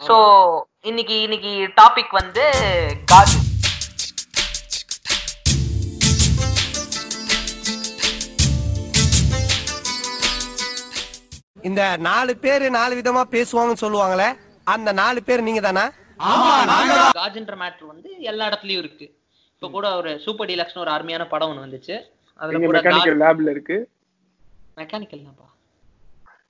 So இன்னைக்கு இன்னைக்கு topic வந்து காஜு. இந்த நாலு பேரு நாலு விதமா பேசுவாங்கன்னு சொல்லுவாங்களே அந்த நாலு பேர் நீங்க தானா. காஜுன்ற மேட்ரு வந்து எல்லா இடத்துலயும் இருக்கு. இப்ப கூட ஒரு சூப்பர் டீலக்ஸ்னு ஒரு அருமையான படம் ஒண்ணு வந்துச்சு. அதுல கூட லேப்ல இருக்கு. மெக்கானிக்கல் தான்ப்பா டேய் True Gaj மச்சான். டேய் க்ரூகாஜ் கேள்விப்பட்டது இல்ல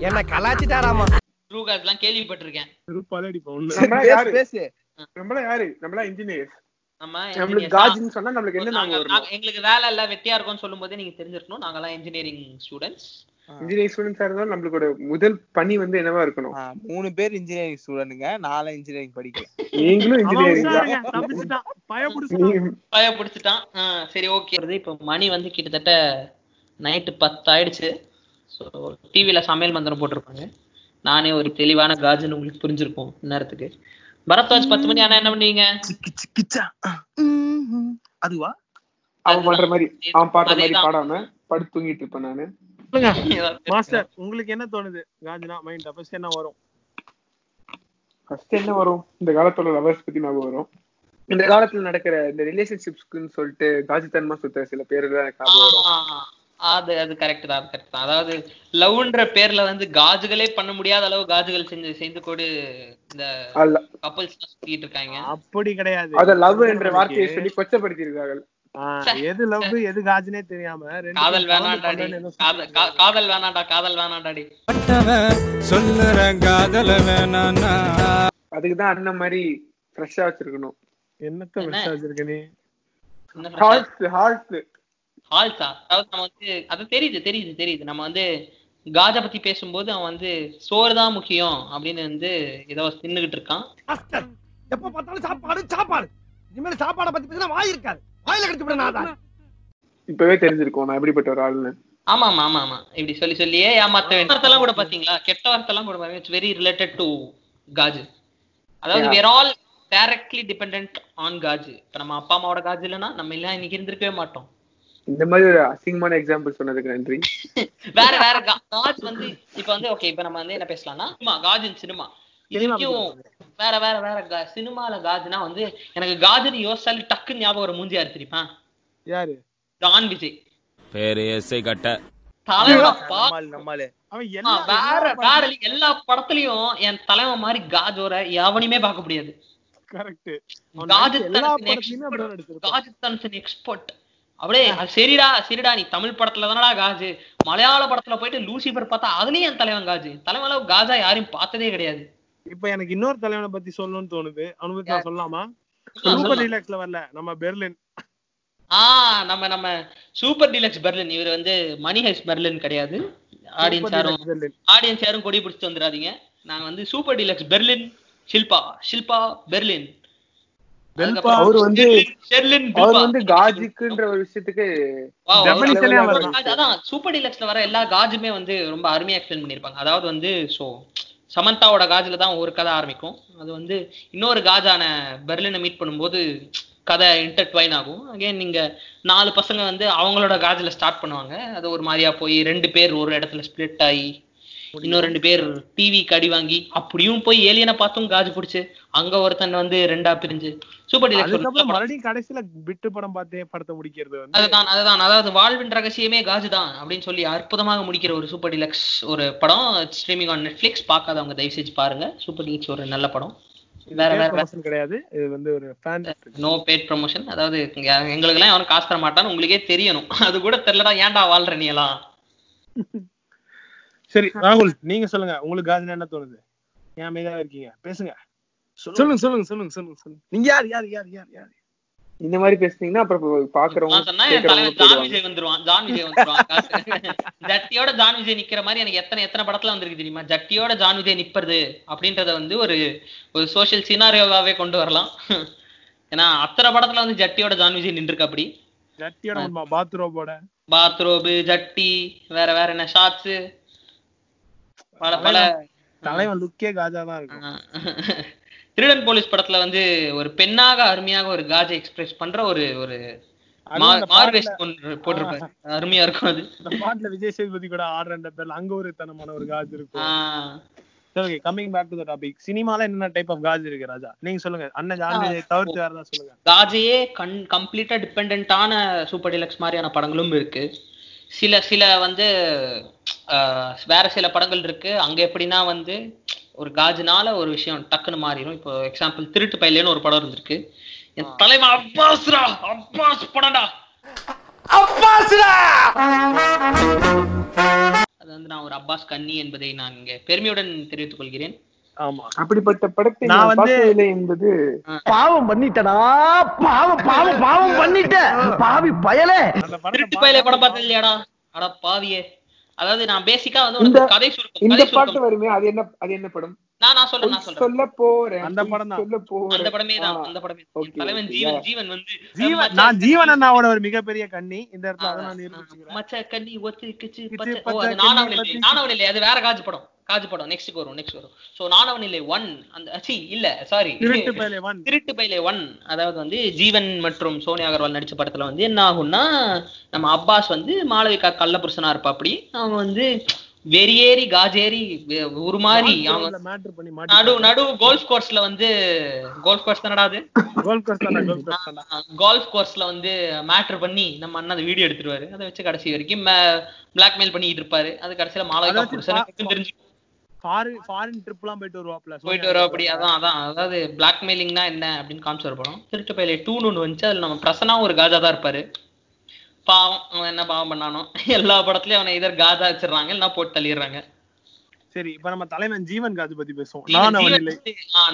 என்ன கலாச்சிட்டாராமா ட்ரூ காஜ்லாம் கேள்விப்பட்டிருக்கேன். யாரு? நம்மளா யாரு? நம்மளா நாங்க- எங்களுக்கு வேலை இல்ல வெட்டியா இருக்கும்னு சொல்லும் போதே நீங்க தெரிஞ்சிருக்கணும். நாங்கெல்லாம் இன்ஜினியரிங் ஸ்டூடெண்ட்ஸ் இன்ஜினியரிங் ஸ்டூடெண்ட்ஸா இருந்தாலும் நம்மளுக்கு முதல் பணி வந்து என்னவா இருக்கணும்? மூணு பேர் இன்ஜினியரிங் ஸ்டூடெண்ட்டுங்க நாலு இன்ஜினியரிங் படிக்கல. நீங்களும் இன்ஜினியரிங் பய பிடிச்சிட்டான் ஆ, சரி ஓகே. இப்போ மணி வந்து கிட்டத்தட்ட நைட்டு பத்து ஆயிடுச்சு ஸோ டிவியில சமையல் மந்திரம் போட்டிருப்பாங்க. நானே ஒரு தெளிவான காஜுன்னு உங்களுக்கு புரிஞ்சிருக்கும் நேரத்துக்கு பரத்வாஜ் பத்து மணி ஆனா என்ன சிக்கிச்சா அதுவா அவன் பண்ற மாதிரி அவன் பாடுற மாதிரி. பாடாம படுத்து தூங்கிட்டு இருப்பேன் நானு. மாஸ்டர் உங்களுக்கு என்ன தோணுது? காஞ்சினா மைண்ட் ஃபர்ஸ்ட் என்ன வரும்? ஃபர்ஸ்ட் என்ன வரும்? இந்த காலத்தோட லவர்ஸ் பத்தி ஞாபகம் வரும். இந்த காலத்துல நடக்கிற இந்த ரிலேஷன்ஷிப்ஸ்க்குன்னு சொல்லிட்டு காஜித்தனமா சுத்த சில பேர் தான் அது அது கரெக்ட் தான் கரெக்ட் தான். அதாவது லவ்ன்ற பேர்ல வந்து காஜுகளே பண்ண முடியாத அளவு காஜுகள் செஞ்சு செய்து கொடு இந்த கப்பல்ஸ் சுத்திட்டு இருக்காங்க. அப்படி கிடையாது. அத லவ் என்ற வார்த்தையை சொல்லி கொச்சப்படுத்தி இருக்கார்கள் ஆ, எது லவ் எது காஜ்னே தெரியாம காதல் ஏதோ காதல் கா- காதல் வேணாண்டா காதல் வேணாண்டாடி சொல்லுறேன் காதல வேணான்னா அதுக்கு தான் அண்ணன் மாதிரி ஃப்ரெஷ்ஷா வச்சிருக்கணும். என்னத்த மெசேஜ் வச்சிருக்க நீ? ஹார்ட்ஸ் ஹார்ட்ஸ் ஹால்ஸா அதாவது நம்ம வந்து அது தெரியுது தெரியுது தெரியுது. நம்ம வந்து காஜா பத்தி பேசும்போது அவன் வந்து சோறு தான் முக்கியம் அப்படின்னு வந்து ஏதோ தின்னுகிட்டு இருக்கான். எப்ப பார்த்தாலும் சாப்பாடு சாப்பாடு. இனிமேல் சாப்பாடை பத்தி பேசினா வாய் இருக்காது. வாயில கடிச்சு விட இப்பவே தெரிஞ்சிருக்கும் நான் எப்படிப்பட்ட ஒரு ஆளுன்னு ஆமா ஆமா ஆமா ஆமா. இப்படி சொல்லி சொல்லியே ஏமாத்த வார்த்தைலாம் கூட பாத்தீங்களா? கெட்ட வார்த்தைலாம் கூட பாருங்க it's very related to kaju. அதாவது. Where all directly depend on kaju. இப்ப நம்ம அப்பா அம்மாவோட காஜு இல்லைன்னா நம்ம எல்லாம் இன்னைக்கு இருந்திருக்கவே மாட்டோம். இந்த மாதிரி ஒரு அசிங்கமான எக்ஸாம்பிள் சொன்னதுக்கு நன்றி. வேற வேற காஜ் வந்து இப்ப வந்து ஓகே இப்ப நம்ம வந்து என்ன பேசலாம்னா சினிமா காஜின் சினிமா. வேற வேற வேற கா- சினிமால காஜுனா வந்து எனக்கு காஜுன்னு யோசிச்சாலே டக்குன்னு ஞாபகம் ஒரு மூஞ்சி யாரு? டான் விஜய். பேரு எஸ்ஐ கட்ட. வேற வேற எல்லா படத்துலயும் என் தலைவன் மாதிரி காஜோர எவனையுமே பார்க்க முடியாது. அப்படியே சரிடா சரிடா நீ தமிழ் படத்துல தானடா காஜு. மலையாள படத்துல போயிட்டு லூசிபர் பார்த்தா அதுலயும் என் தலைவன் காஜு. தலைவன் அளவு காஜா யாரையும் பார்த்ததே கிடையாது. இப்ப எனக்கு இன்னொரு தலைவனை பத்தி சொல்லணும்னு தோணுது. அவனை பத்தி நான் சொல்லலாமா? சொல்லலாம், சூப்பர். டீலக்ஸ்ல வரல நம்ம பெர்லின். ஆ நம்ம நம்ம சூப்பர் டீலக்ஸ் பெர்லின். இவர் வந்து மணி ஹைஸ் பெர்லின் கிடையாது. ஆடியன்ஸ் யாரும் ஆடியன்ஸ் யாரும் கொடி பிடிச்சிட்டு வந்துடாதீங்க. நாங்க வந்து super deluxe Berlin Shilpa Shilpa Berlin. பெல்பா அவர் வந்து ஷெர்லின் அவர் பில்பா. வந்து காஜிக்குன்ற ஒரு விஷயத்துக்கு அதான் சூப்பர் டீலக்ஸ்ல வர எல்லா காஜுமே வந்து ரொம்ப அருமையா எக்ஸ்பிளைன் பண்ணிருப்பாங்க அதாவது வந்து சோ சமந்தாவோட காஜில் தான் ஒரு கதை ஆரம்பிக்கும். அது வந்து இன்னொரு காஜான பெர்லினை மீட் பண்ணும்போது கதை இன்டர்ட்வைன் ஆகும். அகைன் நீங்கள் நாலு பசங்க வந்து அவங்களோட காஜில் ஸ்டார்ட் பண்ணுவாங்க. அது ஒரு மாதிரியா போய் ரெண்டு பேர் ஒரு இடத்துல ஸ்ப்ளிட் ஆகி இன்னும் ரெண்டு பேர் டிவி கடி வாங்கி அப்படியும் போய் ஏலியனை பார்த்தும் காஜு பிடிச்சு. அங்க ஒருத்தன் வந்து ரெண்டா பிரிஞ்சு. Super deluxe. மறுபடியும் கடைசியில பிட்டு படம் பார்த்தே படத்தை முடிக்கிறது வந்து அதுதான் அதுதான். அதாவது வாழ்வின் ரகசியமே காஜு தான் அப்படின்னு சொல்லி அற்புதமாக முடிக்கிற ஒரு சூப்பர் டிலக்ஸ் ஒரு படம். ஸ்ட்ரீமிங் ஆன் நெட்ஃபிளிக்ஸ் பார்க்காதவங்க தயவு செஞ்சு பாருங்க. சூப்பர் டிலக்ஸ் ஒரு நல்ல படம். வேற வேற கிடையாது. இது வந்து ஒரு ஃபேன் நோ பேட் ப்ரமோஷன் அதாவது எங்களுக்கு எல்லாம் காசு தர மாட்டான்னு உங்களுக்கே தெரியணும். அது கூட தெரியலடா ஏன்டா வாழ்ற நீ எல்லாம் சரி ராகுல் நீங்க சொல்லுங்க. உங்களுக்கு காஜினா என்ன தோணுது? ஏன் அமைதியா இருக்கீங்க? பேசுங்க. சொல்லுங்க. சொல்லுங்க சொல்லுங்க சொல்லுங்க சொல்லுங்க நீங்க யார் யார் யார் யார் யார்? இந்த மாதிரி பேசுனீங்கன்னா அப்புறம் பாக்குறவங்க ஜான் விஜய் வந்துருவான். ஜான் விஜய் வந்துருவான். ஜட்டியோட ஜான் விஜய் நிக்கிற மாதிரி எனக்கு எத்தனை எத்தனை படத்துல வந்திருக்கு தெரியுமா? ஜட்டியோட ஜான் விஜய் நிப்பறது அப்படின்றத வந்து ஒரு ஒரு சோஷியல் சினாரியோவாவே கொண்டு வரலாம். ஏன்னா அத்தனை படத்துல வந்து ஜட்டியோட ஜான் விஜய் நின்றுருக்கு அப்படி. ஜட்டியோட பாத்ரூமோட பாத்ரோபு ஜட்டி வேற வேற என்ன? ஷார்ட்ஸ். பல பல. தலைவன் லுக்கே காஜா தான் இருக்கும் திருடன் போலீஸ் படத்துல வந்து ஒரு பெண்ணாக அருமையாக ஒரு காஜை எக்ஸ்பிரஸ் பண்ற ஒரு ஒரு போட்டிருப்பாரு. அருமையா இருக்கும் அது. பாட்டுல விஜய் சேதுபதி கூட ஆடுற பேர்ல அங்க ஒரு தனமான ஒரு காஜ் இருக்கும் okay coming back to the topic சினிமால என்னென்ன டைப் ஆஃப் காஜ் இருக்கு ராஜா? நீங்க சொல்லுங்க. அண்ணன் ஜான்வி தவிர்த்து வேற ஏதாவது சொல்லுங்க. காஜையே கண் கம்ப்ளீட்டா டிபெண்டான சூப்பர் டிலக்ஸ் மாதிரியான படங்களும் இருக்கு. சில சில வந்து வேற சில படங்கள் இருக்கு. அங்க எப்படின்னா வந்து ஒரு காஜுனால ஒரு விஷயம் டக்குன்னு மாறிடும் இப்போ எக்ஸாம்பிள் திருட்டு பையலேன்னு ஒரு படம் இருந்திருக்கு. என் தலைவன் அப்பாஸ்ரா அப்பாஸ் படம்டா. அது வந்து நான் ஒரு அப்பாஸ் கன்னி என்பதை நான் இங்க பெருமையுடன் தெரிவித்துக் கொள்கிறேன். ஆமா. அப்படிப்பட்ட படத்தை நான் வந்து- என்பது பாவம் பண்ணிட்டடா பாவம் பாவம் பாவம் பண்ணிட்ட பாவி பயலே. திருட்டு பையலே படம் பார்த்தது இல்லையாடா? அட பாவியே. அதாவது நான் பேசிக்கா வந்து உனக்கு கதை சுருக்கம் இந்த பாட்டு வருமே அது என்ன அது என்ன படம்? நான் நான் சொல்றேன் நான் சொல்றேன். சொல்ல போறேன் அந்த படம் தான். சொல்ல போறேன். அந்த படமே தான். அந்த படமே தலைவன் ஜீவன். ஜீவன் வந்து ஜீவன் நான் ஜீவன் அண்ணாவோட ஒரு மிகப்பெரிய கண்ணி. இந்த இடத்துல அதை நான் ஆ, நிரூபிச்சுக்கிறேன். மச்ச கண்ணி ஒத்து கிச்சு பச்சை ஓ அது கண்ணி, இல்லை நானவன் இல்லை அது வேற காஜ் படம். காஜ் படம். நெக்ஸ்ட் வரும் நெக்ஸ்ட் வரும். சோ நானவன் இல்லை ஒன் அந்த சி இல்ல சாரி திருட்டு பயிலே ஒன் திருட்டு பைலே ஒன் அதாவது வந்து ஜீவன் மற்றும் சோனியா அகர்வால் நடிச்ச படத்துல வந்து என்ன ஆகும்னா நம்ம அப்பாஸ் வந்து மாளவிகா கள்ளபுருஷனா இருப்பா அப்படி அவங்க வந்து வெறியேறி காஜேரி வெ- ஒரு மாதிரி அவங்க நடு நடு கோல்ஃப் கோர்ஸ்ல வந்து கோல்ஃப் கோர்ஸ் தானடா அது? கோல்ஃப் கோர்ஸ்ல வந்து மேட்டர் பண்ணி நம்ம அண்ணன் அந்த வீடியோ எடுத்துருவாரு அதை வச்சு கடைசி வரைக்கும் பிளாக்மெயில் பண்ணிட்டு இருப்பாரு. அது கடைசியில மாளவிகா அதாச்சும் புருஷனுக்கு பா- தெரிஞ்சு ஃபாரின் ஃபாரின் ட்ரிப்லாம் போயிட்டு வருவாப்ல போயிட்டு வரோம் அப்படி அதான் அதான் அதாவது பிளாக்மெயிலிங்னா என்ன அப்படின்னு காமிச்சு படம் திருட்டு பையில டூன்னு ஒன்று வந்துச்சு அதுல நம்ம பிரசனாவும் ஒரு காஜா தான் இருப்பாரு. பாவம் அவன் என்ன பாவம் பண்ணானோ. எல்லா படத்துலயும் அவனை இதர் காஜா வச்சிடுறாங்க இல்லைன்னா போட்டு தள்ளிடுறாங்க. சரி இப்ப நம்ம தலைவன் ஜீவன் காஜ் பத்தி பேசுவோம். நான் அவன் இல்லை.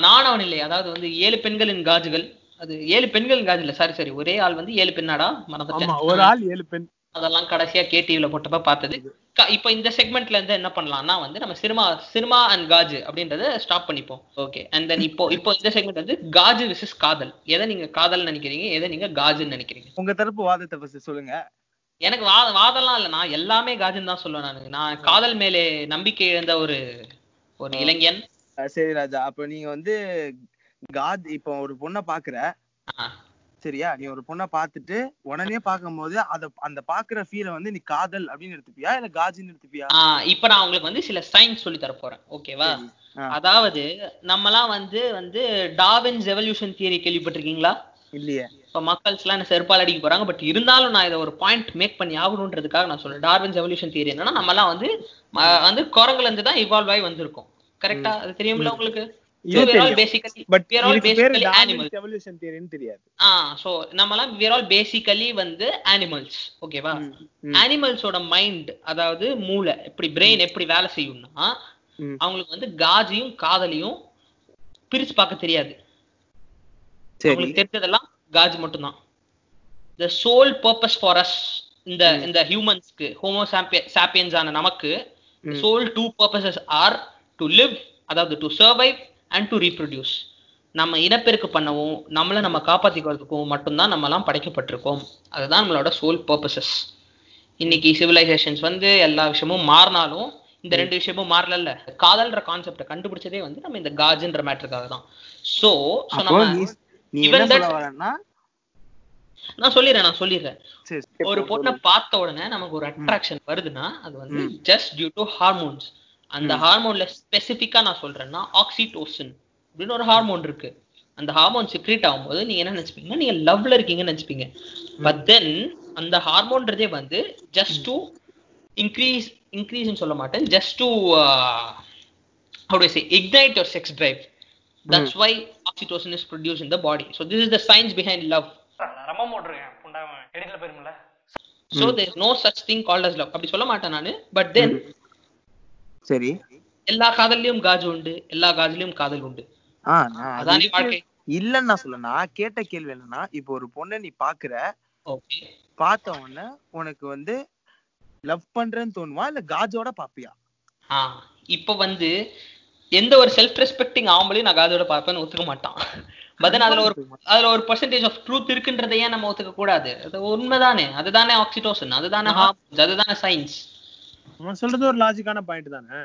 நான் அவன் இல்லை. அதாவது வந்து ஏழு பெண்களின் காஜுகள். அது ஏழு பெண்களின் காஜு இல்ல சாரி சாரி ஒரே ஆள் வந்து ஏழு பெண்ணாடா? மறந்துட்டேன். ஒரு ஆள் ஏழு பெண். அதெல்லாம் கடைசியா கேடிவில போட்டப்ப பார்த்தது. க- இப்போ இந்த செக்மெண்ட்ல இருந்து என்ன பண்ணலாம்னா வந்து நம்ம சினிமா சினிமா அண்ட் காஜு அப்படின்றத ஸ்டாப் பண்ணிப்போம். ஓகே அண்ட் தென் இப்போ இப்போ இந்த செக்மெண்ட் வந்து காஜு விசஸ் காதல். எதை நீங்க காதல் நினைக்கிறீங்க எதை நீங்க காஜுன்னு நினைக்கிறீங்க? உங்க தரப்பு வாதத்தை ஃபர்ஸ்ட் சொல்லுங்க. எனக்கு வாத வாதம்லாம் இல்ல. நான் எல்லாமே காஜுன்னு தான் சொல்லுவேன் நான். நான் காதல் மேலே நம்பிக்கை இழந்த ஒரு ஒரு இளைஞன். சரி ராஜா. அப்ப நீங்க வந்து காத் இப்போ ஒரு பொண்ணை பாக்குற. சரியா? நீ ஒரு பொண்ணை பார்த்துட்டு உடனே பார்க்கும்போது அத அந்த பாக்குற ஃபீலை வந்து நீ காதல் அப்படின்னு எடுத்துப்பியா? இல்ல காஜின்னு எடுத்துப்பியா? இப்போ நான் உங்களுக்கு வந்து சில சயின்ஸ் சொல்லி தர போறேன். ஓகேவா. அதாவது நம்மலாம் வந்து வந்து டாவின்ஸ் எவல்யூஷன் தியரி கேள்விப்பட்டிருக்கீங்களா? இல்லையே. இப்போ மக்கள்ஸ் எல்லாம் என்ன செருப்பால் அடிக்க போறாங்க. பட் இருந்தாலும் நான் இதை ஒரு பாயிண்ட் மேக் பண்ணி ஆகணுன்றதுக்காக நான் சொல்றேன். டார்வின்ஸ் எவல்யூஷன் தியரி என்னன்னா நம்ம எல்லாம் வந்து வந்து குரங்குல இருந்து தான் இவால்வ் ஆகி வந்திருக்கோம். கரெக்டா அது தெரியுமில்ல உங்களுக்கு? இது தெரியும். Basically but We are all இதுக்கு பேரு basically animals. டார்வின்ஸ் எவல்யூஷன் தியரின்னு தெரியாது ஆ சோ நம்மலாம் we are all பேசிக்கலி வந்து அனிமல்ஸ் ஓகேவா. அனிமல்ஸோட மைண்ட் அதாவது மூளை எப்படி பிரெயின் எப்படி வேலை செய்யும்னா. அவங்களுக்கு வந்து காஜையும் காதலையும் பிரிச்சு பார்க்க தெரியாது அவங்களுக்கு தெரிஞ்சதெல்லாம் காஜ் மட்டும்தான் the sole purpose for us இந்த இந்த ஹியூமன்ஸ்க்கு ஹோமோ சாப்பியன்ஸ் ஆன நமக்கு sole two purposes are to live அதாவது to survive and to reproduce நம்ம இனப்பெருக்கு பண்ணவும் நம்மளை நம்ம காப்பாத்திக்கிறதுக்கும் மட்டும்தான் நம்ம எல்லாம் படைக்கப்பட்டிருக்கோம். அதுதான் நம்மளோட சோல் பர்பசஸ் இன்னைக்கு சிவிலைசேஷன்ஸ் வந்து எல்லா விஷயமும் மாறினாலும் இந்த ரெண்டு விஷயமும் மாறலல்ல. காதல்ன்ற கான்செப்டை கண்டுபிடிச்சதே வந்து நம்ம இந்த காஜுன்ற மேட்டருக்காக தான். ஸோ நம்ம நான் சொல்லிடுறேன் நான் சொல்லிடுறேன். ஒரு பொண்ணை பார்த்த உடனே நமக்கு ஒரு அட்ராக்ஷன் வருதுன்னா அது வந்து ஜஸ்ட் டியூ டு ஹார்மோன்ஸ் அந்த ஹார்மோன்ல ஸ்பெசிஃபிக்கா நான் சொல்றேன்னா ஆக்சிடோசின் அப்படின்னு ஒரு ஹார்மோன் இருக்கு. அந்த ஹார்மோன் செக்ரேட் ஆகும்போது நீங்க என்ன நினைச்சுப்பீங்கன்னா நீங்க லவ்ல இருக்கீங்கன்னு நினைச்சுப்பீங்க. பட் தென் அந்த ஹார்மோன்றதே வந்து ஜஸ்ட் டு இன்க்ரீஸ் இன்க்ரீஸ்னு சொல்ல மாட்டேன். Just to how do I say ignite your sex drive. That's why oxytocin is produced in the body. So this is the science behind love. ரொம்ப போடுறேன் போயிருமில்ல there is no such thing called as love. அப்படி சொல்ல மாட்டேன் நானு. But then சரி. எல்லா காதல்லையும் gauge உண்டு எல்லா காதலையும் காதல் உண்டு. அதானே. வாழ்க்கை? இல்லன்னு நான் சொல்ல நான் கேட்ட கேள்வி என்னன்னா இப்போ ஒரு பொண்ணை நீ பாக்குற பார்த்த உடனே உனக்கு வந்து லவ் பண்றேன்னு தோணுமா இல்ல காஜோட பாப்பியா? இப்போ வந்து எந்த ஒரு செல்ஃப் ரெஸ்பெக்டிங் ஆம்பளையும் நான் காதோட பார்ப்பேன்னு ஒத்துக்க மாட்டான். பட் அதுல ஒரு அதுல ஒரு பர்சன்டேஜ் ஆஃப் ட்ரூத் இருக்குன்றதை ஏன் நம்ம ஒத்துக்க கூடாது அது உண்மைதானே? அதுதானே ஆக்சிடோசன் அதுதானே ஹார்மோன்ஸ் அதுதானே சயின்ஸ் அவன் சொல்றது ஒரு லாஜிக்கான பாயிண்ட் தானே?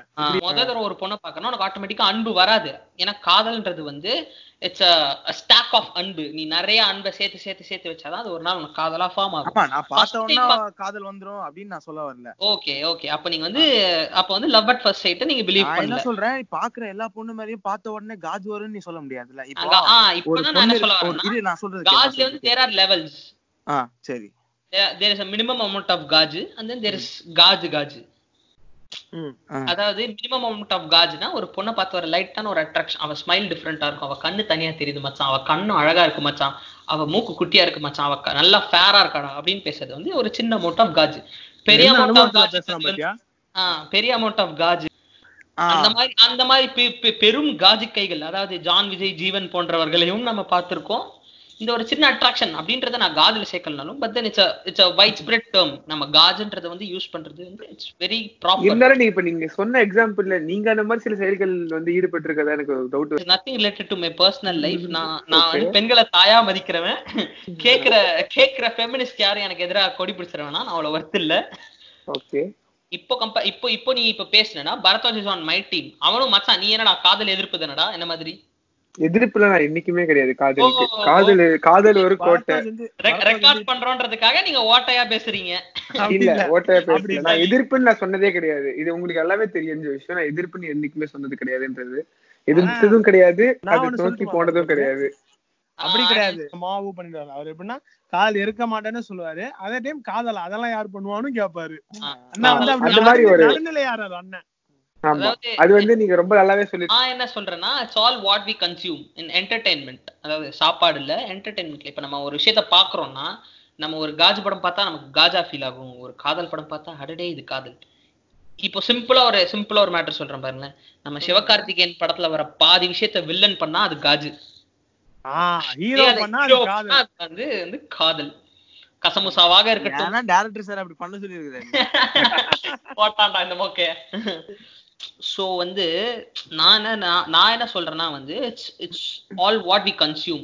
முத தடவை ஒரு பொண்ணை பார்க்கணும் உனக்கு ஆட்டோமேட்டிக்கா அன்பு வராது. ஏன்னா காதல்ன்றது வந்து இட்ஸ் ஸ்டாக் ஆஃப் அன்பு. நீ நிறைய அன்பை சேர்த்து சேர்த்து சேர்த்து வச்சாதான் அது ஒரு நாள் உனக்கு காதலா ஃபார்ம் ஆகும். நான் பார்த்த உடனே காதல் வந்துரும் அப்படின்னு நான் சொல்ல வரல. ஓகே ஓகே அப்ப நீங்க வந்து அப்ப வந்து லவ் அட் ஃபர்ஸ்ட் சைட் நீங்க பிலீவ் நான் என்ன பண்ணல. சொல்றேன்? பாக்குற எல்லா பொண்ணு மேலயும் பார்த்த உடனே காஜ் வரும்னு நீ சொல்ல முடியாதுல்ல? இப்போ இப்பதான் நான் சொல்ல வரேன்னா இரு நான் சொல்றது காஜ்ல வந்து தேர் ஆர் லெவல்ஸ். ஆ சரி. There is a minimum amount of காஜ் and then there is காஜ் காஜ். அதாவது மினிமம் அமௌண்ட் ஆஃப் காஜ்னா ஒரு பொண்ணை பார்த்து ஒரு லைட்டான ஒரு அட்ராக்ஷன் அவ ஸ்மைல் டிஃப்ரெண்டா இருக்கும். அவ கண்ணு தனியா தெரியுது மச்சான். அவ கண்ணு அழகா இருக்கு மச்சான். அவ மூக்கு குட்டியா இருக்கு மச்சான். அவ நல்லா ஃபேரா இருக்காடா அப்படின்னு பேசுறது வந்து ஒரு சின்ன அமௌண்ட் ஆஃப் காஜ். பெரிய அமௌண்ட் ஆஃப் காஜ் பெரிய அமௌண்ட் ஆஃப் காஜ். அந்த மாதிரி அந்த மாதிரி பெரும் காஜி கைகள். அதாவது ஜான் விஜய் ஜீவன் போன்றவர்களையும் நம்ம பார்த்திருக்கோம். இந்த ஒரு சின்ன அட்ராக்ஷன் அப்படின்றத நான் காஜ்ல சேர்க்கலனாலும் but then it's it's widespread term நம்ம காஜ்ன்றத வந்து யூஸ் பண்றது வந்து இட்ஸ் வெரி ப்ராப்பர் இருந்தாலும் நீங்க இப்ப நீங்க சொன்ன எக்ஸாம்பிள்ல நீங்க அந்த மாதிரி சில செயல்கள் வந்து ஈடுபட்டு இருக்கதா எனக்கு doubt nothing related to my personal life நான் நான் வந்து பெண்களை தாயா மதிக்கிறவன். கேக்குற கேக்குற ஃபெமினிஸ்ட் யாரும் எனக்கு எதிராக கொடி பிடிச்சிருவேனா? நான் அவ்வளவு ஒர்த் இல்ல. ஓகே இப்போ கம்ப இப்போ இப்போ நீ இப்போ பேசுனா பரத்வாஜ் ஆன் மை டீம் அவனும் மச்சான் நீ என்னடா காதல் எதிர்ப்பு தானடா? என்ன மாதிரி? எதிர்ப்புல நான் என்னைக்குமே கிடையாது. காதலுக்கு. காதல் காதல் ஒரு கோட்டை. ரெக்கார்ட் பண்றோன்றதுக்காக நீங்க ஓட்டையா பேசுறீங்க. இல்ல. ஓட்டைய இல்ல. நான் எதிர்ப்புன்னு நான் சொன்னதே கிடையாது. இது உங்களுக்கு எல்லாமே தெரிஞ்ச விஷயம் நான் எதிர்ப்புன்னு என்னைக்குமே சொன்னது கிடையாதுன்றது. எதிர்த்ததும் கிடையாது நான் அது நோக்கி போனதும்? கிடையாது. அப்படி கிடையாது. மாவு பண்ணிடுவாரு அவர் எப்படின்னா காதல் இருக்க மாட்டேன்னு சொல்லுவாரு. அதே டைம் காதல் அதெல்லாம் யார் பண்ணுவான்னு கேட்பாரு அண்ணா வந்து அப்படி அந்த மாதிரி ஒரு- நடுநிலை யார் அண்ணன். அது வந்து நீங்க ரொம்ப நல்லாவே சொல்லி நான் என்ன சொல்றேன்னா it's all what we consume in entertainment அதாவது சாப்பாடு இல்ல என்டர்டைன்மெண்ட்ல இப்ப நம்ம ஒரு விஷயத்த பாக்குறோம்னா நம்ம ஒரு காஜ் படம் பார்த்தா நமக்கு காஜா ஃபீல் ஆகும். ஒரு காதல் படம் பார்த்தா அடடே இது காதல். இப்போ சிம்பிளா ஒரு சிம்பிளா ஒரு மேட்டர் சொல்றேன் பாருங்களேன். நம்ம சிவகார்த்திகேயன் படத்துல வர பாதி விஷயத்த வில்லன் பண்ணா அது காஜு. வந்து வந்து காதல். கசமுசாவாக இருக்கட்டும். டேரக்டர் சார் அப்படி பண்ண சொல்லி போட்டான்டா இந்த மோக்கே சோ வந்து நான் என்ன நான் என்ன சொல்றேன்னா வந்து it's it's all what we consume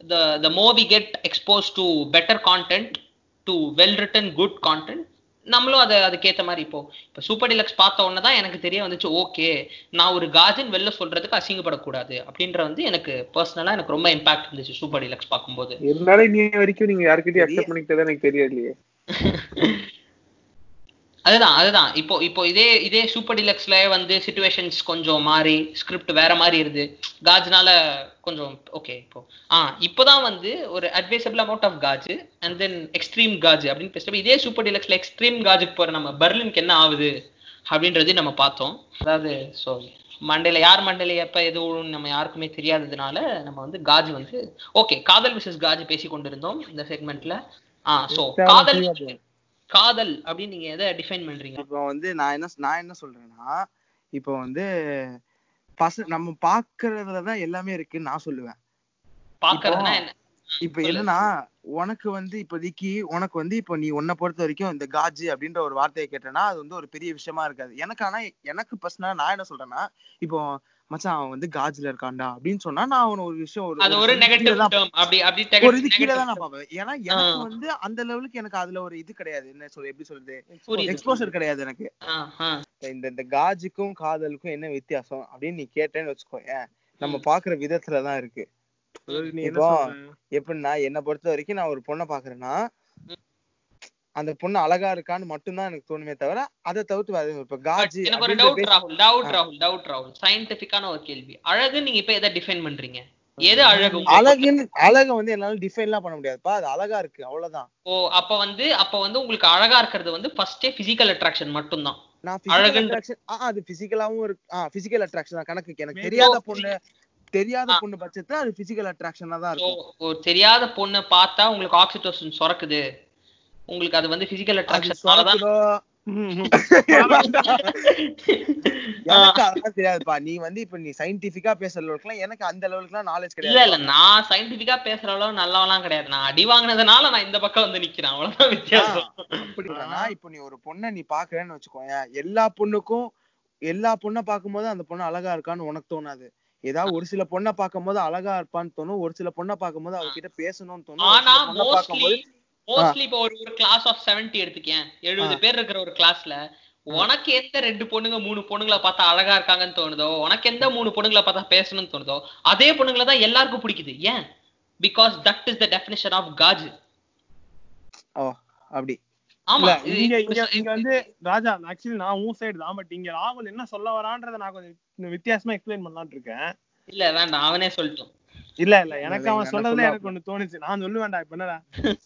the the more we get expose to better content to well written good content நம்மளும் அதை அதுக்கேத்த மாதிரி இப்போ இப்போ சூப்பர் டிலக்ஸ் பார்த்த உடனே தான் எனக்கு தெரிய வந்துச்சு ஓகே நான் ஒரு காஜன் வெளில சொல்றதுக்கு அசிங்கப்படக்கூடாது அப்படின்ற வந்து எனக்கு பர்சனலா எனக்கு ரொம்ப இம்பாக்ட் இருந்துச்சு சூப்பர் டிலக்ஸ் பார்க்கும்போது. இருந்தாலும் இன்னி வரைக்கும் நீங்க யாருக்கிட்டயும் அக்செப்ட் பண்ணிக்கிட்டதா எனக்கு தெரியலையே. அதுதான் அதுதான். இப்போ இப்போ இதே இதே சூப்பர் டிலக்ஸ்ல வந்து சுச்சுவேஷன்ஸ் கொஞ்சம் மாறி ஸ்கிரிப்ட் வேற மாதிரி இருது காஜ்னால கொஞ்சம் ஓகே இப்போ. ஆ இப்போதான் வந்து ஒரு அட்வைசபிள் அமௌண்ட் ஆஃப் காஜ் அண்ட் தென் எக்ஸ்ட்ரீம் காஜ் அப்படின்னு பேசுறப்ப இதே சூப்பர் டிலக்ஸ்ல எக்ஸ்ட்ரீம் காஜுக்கு போற நம்ம பெர்லினுக்கு என்ன ஆகுது அப்படின்றதையும் நம்ம பார்த்தோம். அதாவது ஸோ மண்டையில யார் மண்டையில எப்ப எது விழும்னு நம்ம யாருக்குமே தெரியாததுனால நம்ம வந்து காஜ் வந்து ஓகே காதல் விசஸ் காஜ் பேசி கொண்டிருந்தோம் இந்த செக்மெண்ட்ல ஆ ஸோ காதல் காதல் அப்படின்னு நீங்க எதை டிஃபைன் பண்றீங்க? இப்போ வந்து நான் என்ன நான் என்ன சொல்றேன்னா இப்போ வந்து பச நம்ம பாக்குறதுலதான் எல்லாமே இருக்குன்னு நான் சொல்லுவேன். பாக்குறதுன்னா என்ன? இப்ப என்னன்னா உனக்கு வந்து இப்போதைக்கு உனக்கு வந்து இப்போ நீ உன்னை பொறுத்த வரைக்கும் இந்த காஜு அப்படின்ற ஒரு வார்த்தையை கேட்டேன்னா அது வந்து ஒரு பெரிய விஷயமா இருக்காது. எனக்கு ஆனா எனக்கு பர்சனலா நான் என்ன சொல்றேன்னா இப்போ மச்சான் அவன் வந்து காஜ்ல இருக்கான்டா அப்படின்னு சொன்னா நான் அவன ஒரு விஷயம் ஒரு அது ஒரு இது நெகட்டிவ் கீழ தான் டேர்ம் அப்படி அப்படி ஒரு இது கீழே negative தான் நான். பார்ப்பேன். ஏன்னா எனக்கு வந்து அந்த லெவலுக்கு எனக்கு அதுல ஒரு இது கிடையாது. என்ன சொல்ல எப்படி சொல்றது? எக்ஸ்போசர் கிடையாது எனக்கு. ஆ, ஆ. இந்த இந்த காஜுக்கும் காதலுக்கும் என்ன வித்தியாசம்? அப்படின்னு நீ கேட்டேன்னு வச்சுக்கோ ஏன் நம்ம பாக்குற விதத்துல தான் இருக்கு. அதாவது நீ என்ன இப்போ எப்படின்னா என்னை பொறுத்த வரைக்கும் நான் ஒரு பொண்ணை பாக்குறேன்னா அந்த பொண்ணு அழகா இருக்கான்னு மட்டும்தான் எனக்கு தோணுமே தவிர அதை தவிர்த்து வேற இப்ப காஜி எனக்கு ஒரு டவுட் ராகுல் டவுட். ராகுல் டவுட் ராகுல் சயின்டிபிக்கான ஒரு கேள்வி. அழகு நீங்க இப்ப எதை டிஃபைன் பண்றீங்க? எது அழகு? அழகுன்னு அழகை வந்து என்னால டிஃபைன்லாம் பண்ண முடியாதுப்பா. அது அழகா இருக்கு. அவ்வளவுதான். ஓ அப்ப வந்து அப்ப வந்து உங்களுக்கு அழகா இருக்கிறது வந்து ஃபர்ஸ்டே பிசிக்கல் அட்ராக்ஷன் மட்டும்தான். நான் அழகுன்ற- அட்ராக்ஷன் ஆ அது பிசிக்கலாவும் இருக்கு. ஆ பிசிக்கல் அட்ராக்ஷன் தான். கணக்கு எனக்கு தெரியாத பொண்ணு தெரியாத. பொண்ணு பட்சத்துல அது பிசிக்கல் அட்ராக்ஷனா தான் இருக்கும். ஒரு தெரியாத பொண்ணை பார்த்தா உங்களுக்கு ஆக்சிடோசின் சுரக்குது. உங்களுக்கு அது வந்து பிசிக்கல் அட்ராக்ஷன் தான் தெரியாதுப்பா. நீ வந்து இப்ப நீ சயின்டிபிக்கா பேசுற அளவுக்குலாம் எனக்கு அந்த லெவலுக்குலாம் நாலேஜ் இல்ல இல்ல. கிடையாது நான் சயின்டிபிக்கா பேசுற அளவு நல்லவெல்லாம் கிடையாது. நான் அடி வாங்கினதுனால நான் இந்த பக்கம் வந்து நிக்கிறேன். அவ்வளவுதான் வித்தியாசம். அப்படி இல்லைன்னா இப்போ நீ ஒரு பொண்ணை நீ பாக்குறேன்னு வச்சுக்கோயேன் எல்லா பொண்ணுக்கும் எல்லா பொண்ணை பார்க்கும்போது அந்த பொண்ணு அழகா இருக்கான்னு உனக்கு தோணாது. ஏதாவது ஒரு சில பொண்ணை பார்க்கும்போது அழகா இருப்பான்னு தோணும். ஒரு சில பொண்ணை பார்க்கும்போது அவகிட்ட பேசணும்னு தோணும். மோஸ்ட்லி இப்போ ஒரு ஒரு கிளாஸ் ஆஃப் 70 எடுத்துக்கேன். எழுபது பேர் இருக்கிற ஒரு கிளாஸ்ல உனக்கு எந்த ரெண்டு பொண்ணுங்க மூணு பொண்ணுங்களை பார்த்தா அழகா இருக்காங்கன்னு தோணுதோ உனக்கு எந்த மூணு பொண்ணுங்களை பார்த்தா பேசணும்னு தோணுதோ அதே பொண்ணுங்களை தான் எல்லாருக்கும் பிடிக்குது. ஏன்? Because that is the definition of gauge ஓ அப்படி. ஆமா. இங்க இங்க வந்து ராஜா ஆக்சுவலி நான் உன் சைடு தான் பட் இங்க ராகுல் என்ன சொல்ல வரான்றத நான் கொஞ்சம் வித்தியாசமா எக்ஸ்பிளைன் பண்ணலாம்னு இருக்கேன். இல்ல வேண்டாம் அவனே சொல்லிட்டோம் இல்ல இல்ல. எனக்கு அவன் சொல்ல. எனக்கு ஒண்ணு தோணுச்சு. நான் சொல்ல வேண்டாம் இப்ப என்னடா?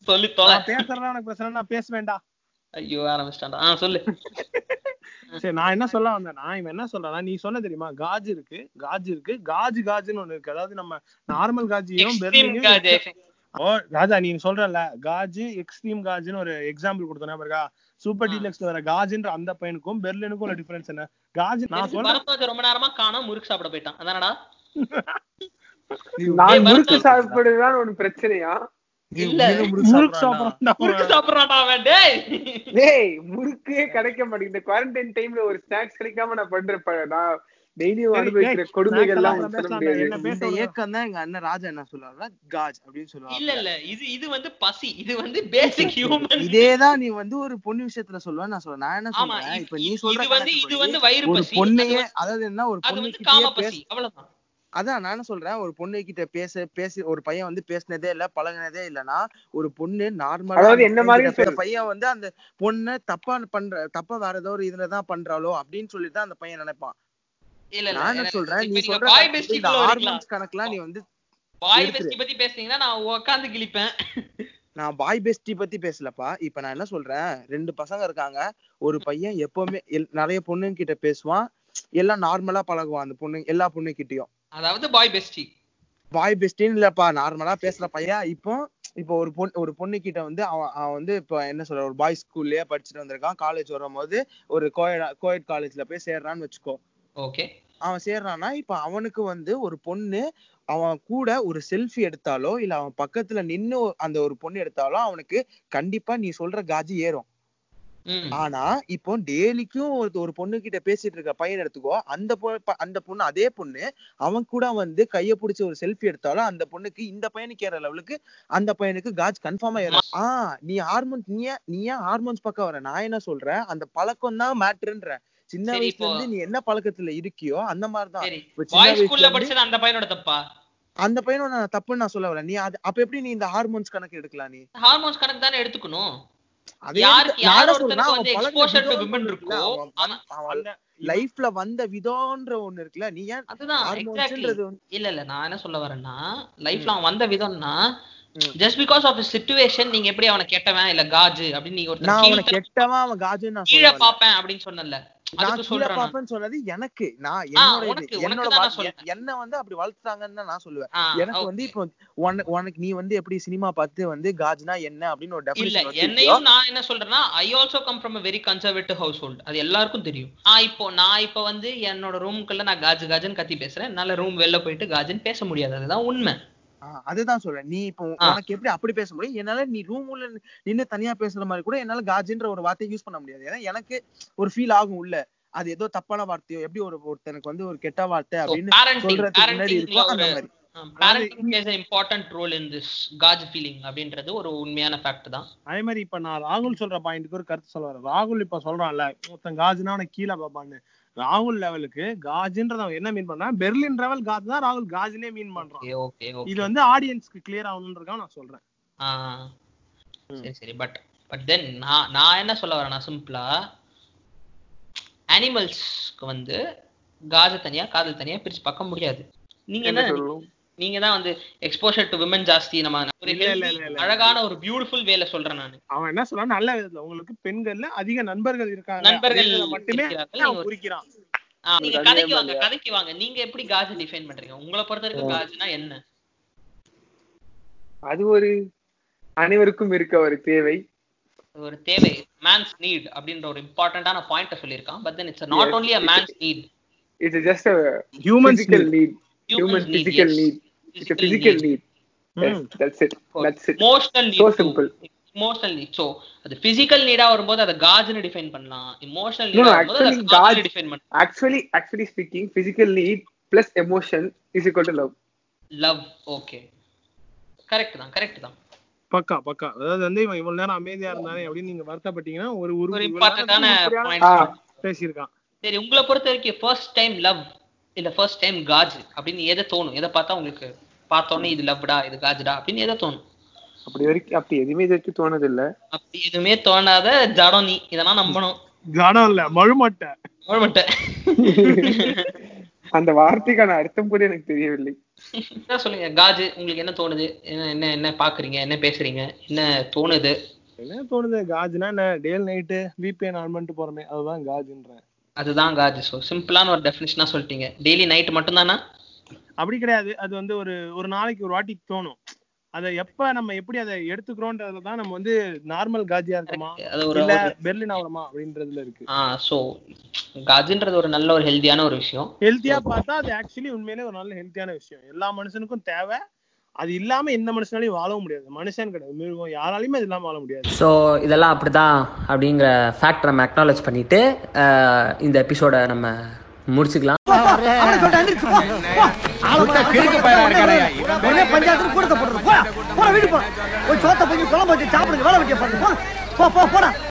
சொல்லி தொலை. நான் பேசுறதா எனக்கு பிரச்சனை நான் பேச வேண்டாம் ஐயோ ஆரம்பிச்சிட்டான்டா. ஆ சொல்லு. சரி நான் என்ன சொல்ல வந்தேன்னா இவன் என்ன சொல்றானா நீ சொன்ன தெரியுமா? காஜ் இருக்கு காஜ் இருக்கு. காஜு காஜுன்னு ஒண்ணு இருக்கு. அதாவது நம்ம நார்மல் காஜியும் பெர்லினையும் ஓ ராஜா நீ சொல்றல காஜு எக்ஸ்ட்ரீம் காஜுன்னு ஒரு எக்ஸாம்பிள் கொடுத்தனா பாருக்கா சூப்பர். டீலக்ஸ்ல வர காஜுன்ற அந்த பையனுக்கும் பெர்லினுக்கும் உள்ள டிஃபரன்ஸ் என்ன? காஜ் நான் சொல்றேன் ரொம்ப நேரமா காணோம் முறுக்கு சாப்பிட போயிட்டான். அதானடா? நான் முறுக்கு சாப்பிடுறதுதான் ஒரு பிரச்சனையா. முறுக்கு டேய். டேய் முறுக்கே கிடைக்க மாட்டேங்குது. இந்த குவாரண்டைன் டைம்ல ஒரு ஸ்நாக்ஸ் கிடைக்காம நான் பண்றப்ப நான் டெய்லியும் அனுபவிக்கிற கொடுமைகள் எல்லாம் சொல்ல இந்த? ஏக்கம் தான் எங்க அண்ணன் ராஜா என்ன சொல்லுவாருன்னா காஜ் அப்படின்னு இல்ல சொல்லுவாங்க. இல்ல இது இது வந்து பசி. இது வந்து பேசிக் ஹியூமன் இதேதான் நீ வந்து ஒரு பொண்ணு விஷயத்துல சொல்லுவ நான் சொல்றேன். நான் என்ன சொல்றேன்? இப்ப நீ இது சொல்ற வந்து இது வந்து வயிறு பசி. பொண்ணையே அதாவது என்ன ஒரு அது பொண்ணு வந்து காம கிட்டயே பேச. பசி அவ்வளவுதான். அதான் நான் என்ன சொல்றேன் ஒரு பொண்ணு கிட்ட பேச பேசி ஒரு பையன் வந்து பேசினதே இல்ல பழகுனதே இல்லனா ஒரு பொண்ணு நார்மலா என்ன மாதிரி. பையன் வந்து அந்த பொண்ணை தப்பா பண்ற தப்பா வேற ஏதோ ஒரு இதுலதான் பண்றாளோ அப்படின்னு சொல்லிட்டு தான் அந்த பையன் நினைப்பான். இல்ல இல்ல நான் என்ன எனக்கு- சொல்றேன் நீ நீங்க சொல்ற ஹார்மோன்ஸ் கணக்குலாம் நீ வந்து பாய். பெஸ்டி பத்தி பேசுனீங்கன்னா நான் உட்காந்து கிழிப்பேன். நான் பாய் பெஸ்டி பத்தி பேசலப்பா. இப்ப நான் என்ன சொல்றேன் ரெண்டு பசங்க இருக்காங்க. ஒரு பையன் எப்பவுமே எல்- நிறைய பொண்ணுங்க கிட்ட பேசுவான். எல்லாம் நார்மலா பழகுவான் அந்த பொண்ணு எல்லா பொண்ணு கிட்டயும் அதாவது பாய் பெஸ்டி பாய் பெஸ்டின்னு இல்லப்பா நார்மலா பேசுற பையன். இப்போ இப்போ ஒரு பொண்ணு ஒரு பொண்ணு கிட்ட வந்து அவன் அவன் வந்து இப்போ என்ன சொல்ற ஒரு பாய்ஸ் ஸ்கூல்லயே படிச்சுட்டு வந்திருக்கான். காலேஜ் வரும்போது ஒரு கோயட் கோயட் காலேஜ்ல போய் சேர்றான்னு வச்சுக்கோ. ஓகே அவன் சேர்றான்னா இப்ப அவனுக்கு வந்து ஒரு பொண்ணு அவன் கூட ஒரு செல்ஃபி எடுத்தாலோ இல்ல அவன் பக்கத்துல நின்னு அந்த ஒரு பொண்ணு எடுத்தாலோ அவனுக்கு கண்டிப்பா நீ சொல்ற காஜி ஏறும். ஆனா இப்போ டெய்லிக்கும் ஒரு ஒரு பொண்ணு கிட்ட பேசிட்டு இருக்க பையன் எடுத்துக்கோ அந்த அந்த பொண்ணு அதே பொண்ணு அவன் கூட வந்து கைய பிடிச்சி ஒரு செல்ஃபி எடுத்தாலும் அந்த பொண்ணுக்கு இந்த பையனுக்கு ஏற லெவலுக்கு அந்த பையனுக்கு காஜ் கன்ஃபார்மா ஏறும் ஆஹ் நீ ஹார்மோன்ஸ் நீ நீ ஏன் ஹார்மோன்ஸ் பக்கம் வர? நான் என்ன சொல்றேன்? அந்த பழக்கம் தான் மேட்ருன்ற சின்ன வயசுல இருந்து நீ என்ன பழக்கத்துல இருக்கியோ அந்த மாதிரிதான். அந்த பையனோட தப்பா? அந்த பையனோட தப்புன்னு நான் சொல்ல வரேன். நீ அது அப்ப எப்படி நீ இந்த ஹார்மோன்ஸ் கணக்கு எடுக்கலாம் நீ? ஹார்மோன்ஸ் கணக்கு தானே எடுத்துக்கணும். நான் லைஃப்ல வந்த விதம்ன்ற ஒண்ணு இருக்குல்ல நீ ஏன் அதுதான் இல்ல இல்ல நான் என்ன சொல்ல வரேன்னா லைஃப்ல அவன் வந்த விதம்னா. ஜஸ்ட் பிகாஸ் ஆஃப் சிச்சுவேஷன் நீங்க எப்படி அவனை கெட்டவன் இல்ல காஜு அப்படின்னு நீங்க நான் ஒருத்தர் அவனை கீழ கெட்டவன் அவன் காஜுன்னு நான் கீழே. பாப்பேன் அப்படின்னு சொன்னல நான் கீழே. பாப்பேன்னு சொன்னது எனக்கு. நான் என்னோட. என்ன வந்து அப்படி வளர்த்துட்டாங்கன்னு நான் சொல்லுவேன். எனக்கு. வந்து இப்போ உனக்கு நீ வந்து எப்படி சினிமா பார்த்து வந்து காஜ்னா என்ன அப்படின்னு ஒரு வச்சிருக்கியோ என்னையும் நான் என்ன சொல்றேன்னா I also come from very conservative household அது எல்லாருக்கும் தெரியும். நான் இப்போ நான் இப்போ வந்து என்னோட ரூமுக்குள்ள நான் காஜு காஜுன்னு கத்தி பேசுறேன். என்னால ரூம் வெளில போயிட்டு காஜுன்னு பேச முடியாது. அதுதான் உண்மை. அதுதான் சொல்றேன். நீ இப்போ. உனக்கு எப்படி அப்படி பேச முடியும்? என்னால நீ ரூம் உள்ள நின்னு தனியா பேசுற மாதிரி கூட என்னால காஜின்ற ஒரு வார்த்தையை யூஸ் பண்ண முடியாது. ஏன்னா எனக்கு ஒரு ஃபீல் ஆகும் உள்ள. அது ஏதோ தப்பான வார்த்தையோ எப்படி ஒரு ஒருத்தனுக்கு வந்து ஒரு கெட்ட வார்த்தை அப்படின்னு சொல்றதுக்கு முன்னாடி இருக்கும் அந்த ஒரு மாதிரி. இம்பார்ட்டன்ட் ரோல் இன் திஸ் காஜ் ஃபீலிங் அப்படின்றது ஒரு உண்மையான ஃபேக்ட் தான். அதே மாதிரி இப்ப நான் ராகுல் சொல்ற பாயிண்ட்க்கு ஒரு கருத்து சொல்ல ராகுல் இப்ப சொல்றான்ல ஒருத்தன் காஜுனா அவனை கீழே பாப்பான்னு ராகுல் லெவலுக்கு காஜுன்றத அவன் என்ன மீன் பண்றான்? பெர்லின் லெவல் காஜ் தான் ராகுல் காஜ்னே மீன் பண்றான். ஓகே ஓகே இது வந்து ஆடியன்ஸ்க்கு கிளியர் ஆகணுன்றதுக்காக நான் சொல்றேன். சரி சரி. பட் பட் தென் நான் நான் என்ன சொல்ல வரேன்னா சிம்பிளா அனிமல்ஸ்க்கு வந்து காஜ தனியா காதல் தனியா பிரிச்சு பார்க்க முடியாது. நீங்க என்ன நீங்க தான் வந்து எக்ஸ்போஷர் டு விமன் ஜாஸ்தி நம்ம ஒரு இல்ல, இல்ல, healthy, இல்ல, இல்ல. அழகான ஒரு பியூட்டிஃபுல் வேல சொல்றேன் நான். அவன் என்ன சொல்றான்? நல்ல விதத்துல. உங்களுக்கு பெண்கள்ல அதிக நண்பர்கள் இருக்காங்க. நண்பர்கள் மட்டுமே குறிக்கிறான். நீங்க கதைக்கு வாங்க? கதைக்கு வாங்க. நீங்க எப்படி காஜ் டிஃபைன் பண்றீங்க? உங்களை பொறுத்த வரைக்கும் காஜ்னா என்ன? அது ஒரு அனைவருக்கும் இருக்க ஒரு தேவை. ஒரு தேவை. மேன்ஸ் நீட் அப்படின்ற ஒரு இம்பார்ட்டன்டான பாயிண்ட் சொல்லியிருக்கான். But then it's not. Only a man's need it's just a physical need. human physical need. It's a physical need. yes that's it. That's it. So need simple. Emotional need so அது physical நீடா வரும்போது அதை காஜ்னு define பண்ணலாம். Emotional நீடா வரும்போது அதை actually, காஜ்னு Gaj- define பண்ணலாம். actually actually speaking physical need plus emotion is equal to love. Love okay correct தான் கரெக்ட் தான். பக்கா பக்கா. அதாவது வந்து இவன் இவ்வளவு நேரம் அமைதியா இருந்தானே அப்படின்னு நீங்க வருத்தப்பட்டீங்கன்னா ஒரு ஒரு இம்பார்ட்டன்டான பாயிண்ட் பேசியிருக்கான். சரி உங்களை பொறுத்த வரைக்கும் ஃபர்ஸ்ட் டைம் லவ் இல்ல ஃபர்ஸ்ட் டைம் காஜ் அப்படின்னு எதை தோணும்? எதை பார்த்தா உங்களுக்கு பார்த்தோன்னே இது லவ்டா இது காஜ்டா அப்படின்னு எதை தோணும். அப்படி வரைக்கும் அப்படி எதுவுமே இது வரைக்கும் தோணது இல்ல அப்படி எதுவுமே தோணாத ஜடம் நீ இதெல்லாம் நம்பணும். கடம் இல்ல மழுமட்டை. மட்டும் அந்த வார்த்தைக்கான அர்த்தம் கூட எனக்கு தெரியவில்லை. என்ன சொல்லுங்க காஜ் உங்களுக்கு என்ன தோணுது? என்ன என்ன என்ன பாக்குறீங்க? என்ன பேசுறீங்க? என்ன தோணுது? என்ன தோணுது? காஜ்னா என்ன? டேல் நைட்டு விபிஎன் ஆன் பண்ணிட்டு போறமே அதுதான் காஜ்ன்றேன். அதுதான் காஜ். ஸோ சிம்பிளான ஒரு டெஃபினிஷனா சொல்லிட்டீங்க. டெய்லி நைட் மட்டும்தானா? அப்படி கிடையாது. அது வந்து ஒரு ஒரு நாளைக்கு ஒரு வாட்டி தோணும். அதை எப்ப நம்ம எப்படி அதை எடுத்துக்கிறோன்றதுல தான் நம்ம வந்து நார்மல் காஜியா இருக்குமா? அது ஒரு இல்ல பெர்லின் ஆகணுமா அப்படின்றதுல இருக்கு. ஆ ஸோ காஜுன்றது ஒரு நல்ல ஒரு ஹெல்தியான ஒரு விஷயம். ஹெல்த்தியா பார்த்தா அது ஆக்சுவலி உண்மையிலே ஒரு நல்ல ஹெல்த்தியான விஷயம். எல்லா மனுஷனுக்கும் தேவை. அது இல்லாம எந்த மனுஷனாலையும் வாழவும் முடியாது. மனுஷன் கிடையாது. மிருகம் யாராலையுமே அது இல்லாம வாழ முடியாது. ஸோ இதெல்லாம் அப்படிதான் அப்படிங்கிற ஃபேக்ட் நம்ம அக்னாலேஜ் பண்ணிட்டு இந்த எபிசோட நம்ம முடிச்சுக்கலாம். அவனை சொல்லிட்டு எந்திரிச்சு போ. போ. ஆளை பாரு. உடனே பஞ்சாயத்துல கூடத்தை போட்டுரு. போடா. போடா. போய் சோத்தை போய் குழம்பு வச்சு சாப்பிடுங்க வேலை வைக்க பாருங்க போ போ போடா